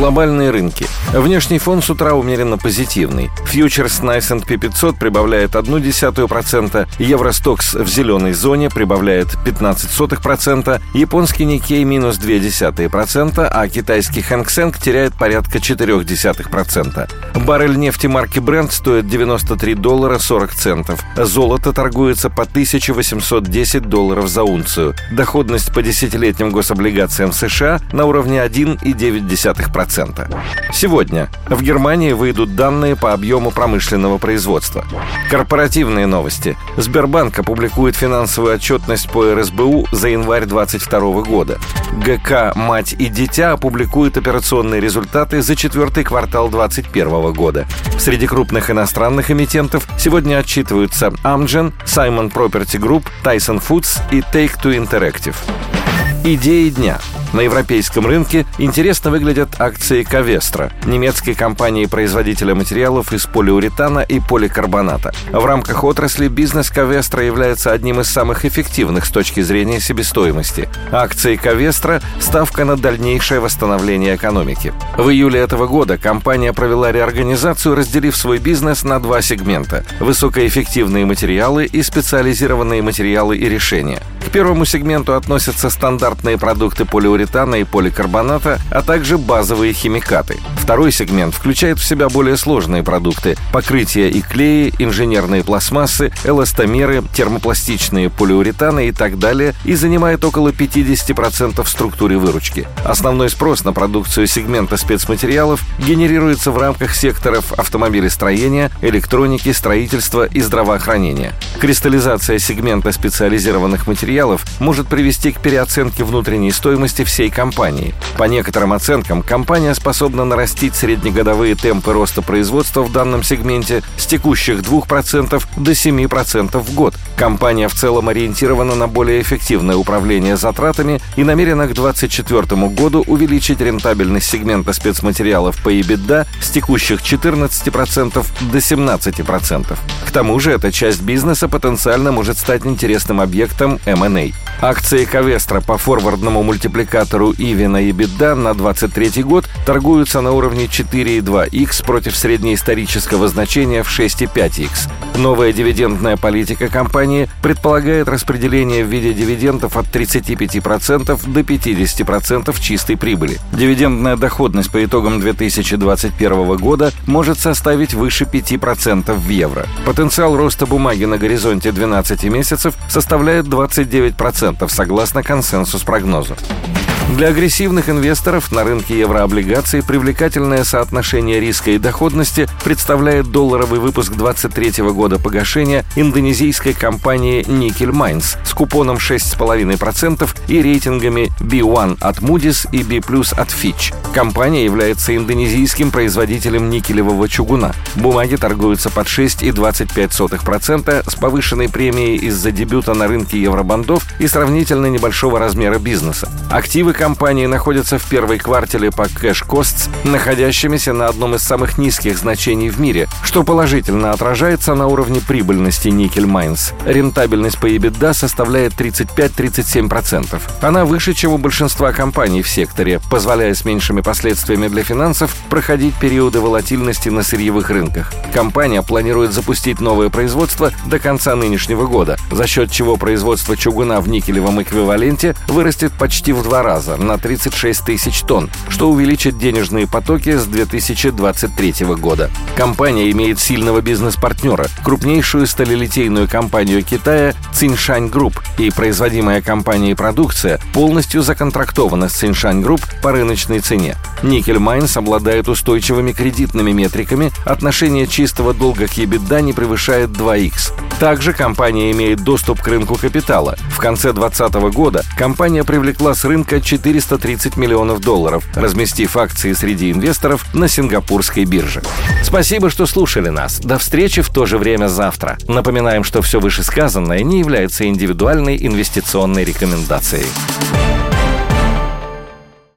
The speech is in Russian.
Глобальные рынки. Внешний фон с утра умеренно позитивный. Фьючерс на S&P 500 прибавляет 0,1%, Евростокс в зеленой зоне прибавляет 0,15%, японский Никей минус 0,2%, а китайский Хэнк теряет порядка 0,4%. Баррель нефти марки Brent стоит 93 доллара 40 центов. Золото торгуется по 1810 долларов за унцию. Доходность по десятилетним гособлигациям США на уровне 1,9%. 2,5%. Сегодня в Германии выйдут данные по объему промышленного производства. Корпоративные новости. Сбербанк опубликует финансовую отчетность по РСБУ за январь 2022 года. ГК «Мать и дитя» опубликует операционные результаты за четвертый квартал 2021 года. Среди крупных иностранных эмитентов сегодня отчитываются Amgen, Simon Property Group, Tyson Foods и Take-Two Interactive. Идеи дня – на европейском рынке интересно выглядят акции Ковестра, немецкой компании-производителя материалов из полиуретана и поликарбоната. В рамках отрасли бизнес Ковестра является одним из самых эффективных с точки зрения себестоимости. Акции Ковестра – ставка на дальнейшее восстановление экономики. В июле этого года компания провела реорганизацию, разделив свой бизнес на два сегмента – высокоэффективные материалы и специализированные материалы и решения. К первому сегменту относятся стандартные продукты полиуретана и поликарбоната, а также базовые химикаты. Второй сегмент включает в себя более сложные продукты – покрытия и клеи, инженерные пластмассы, эластомеры, термопластичные полиуретаны и так далее и занимает около 50% в структуре выручки. Основной спрос на продукцию сегмента спецматериалов генерируется в рамках секторов автомобилестроения, электроники, строительства и здравоохранения. Кристаллизация сегмента специализированных материалов может привести к переоценке внутренней стоимости всей компании. По некоторым оценкам, компания способна нарастить среднегодовые темпы роста производства в данном сегменте с текущих 2% до 7% в год. Компания в целом ориентирована на более эффективное управление затратами и намерена к 2024 году увеличить рентабельность сегмента спецматериалов по EBITDA с текущих 14% до 17%. К тому же эта часть бизнеса потенциально может стать интересным объектом M&A. M&A. Акции Ковестра по форвардному мультипликатору Иви на EBITDA на 23 год торгуются на уровне 4,2x против среднеисторического значения в 6,5x. Новая дивидендная политика компании предполагает распределение в виде дивидендов от 35% до 50% чистой прибыли. Дивидендная доходность по итогам 2021 года может составить выше 5% в евро. Потенциал роста бумаги на горизонте 12 месяцев составляет 29% согласно консенсус-прогнозу. Для агрессивных инвесторов на рынке еврооблигаций привлекательное соотношение риска и доходности представляет долларовый выпуск 2023 года погашения индонезийской компании Nickel Mines с купоном 6,5% и рейтингами B1 от Moody's и B+, от Fitch. Компания является индонезийским производителем никелевого чугуна. Бумаги торгуются под 6,25% с повышенной премией из-за дебюта на рынке евробондов и сравнительно небольшого размера бизнеса. Активы компании находятся в первой квартили по cash cost, находящимися на одном из самых низких значений в мире, что положительно отражается на уровне прибыльности Nickel Mines. Рентабельность по EBITDA составляет 35-37%. Она выше, чем у большинства компаний в секторе, позволяя с меньшими последствиями для финансов проходить периоды волатильности на сырьевых рынках. Компания планирует запустить новое производство до конца нынешнего года, за счет чего производство чугуна в никелевом эквиваленте вырастет почти в два раза раза на 36 тысяч тонн, что увеличит денежные потоки с 2023 года. Компания имеет сильного бизнес-партнера, крупнейшую сталелитейную компанию Китая Tsingshan Group, и производимая компанией продукция полностью законтрактована с Tsingshan Group по рыночной цене. Никель Майнс обладает устойчивыми кредитными метриками, отношение чистого долга к EBITDA не превышает 2х. Также компания имеет доступ к рынку капитала. В конце 2020 года компания привлекла с рынка 430 миллионов долларов, разместив акции среди инвесторов на сингапурской бирже. Спасибо, что слушали нас. До встречи в то же время завтра. Напоминаем, что все вышесказанное не является индивидуальной инвестиционной рекомендацией.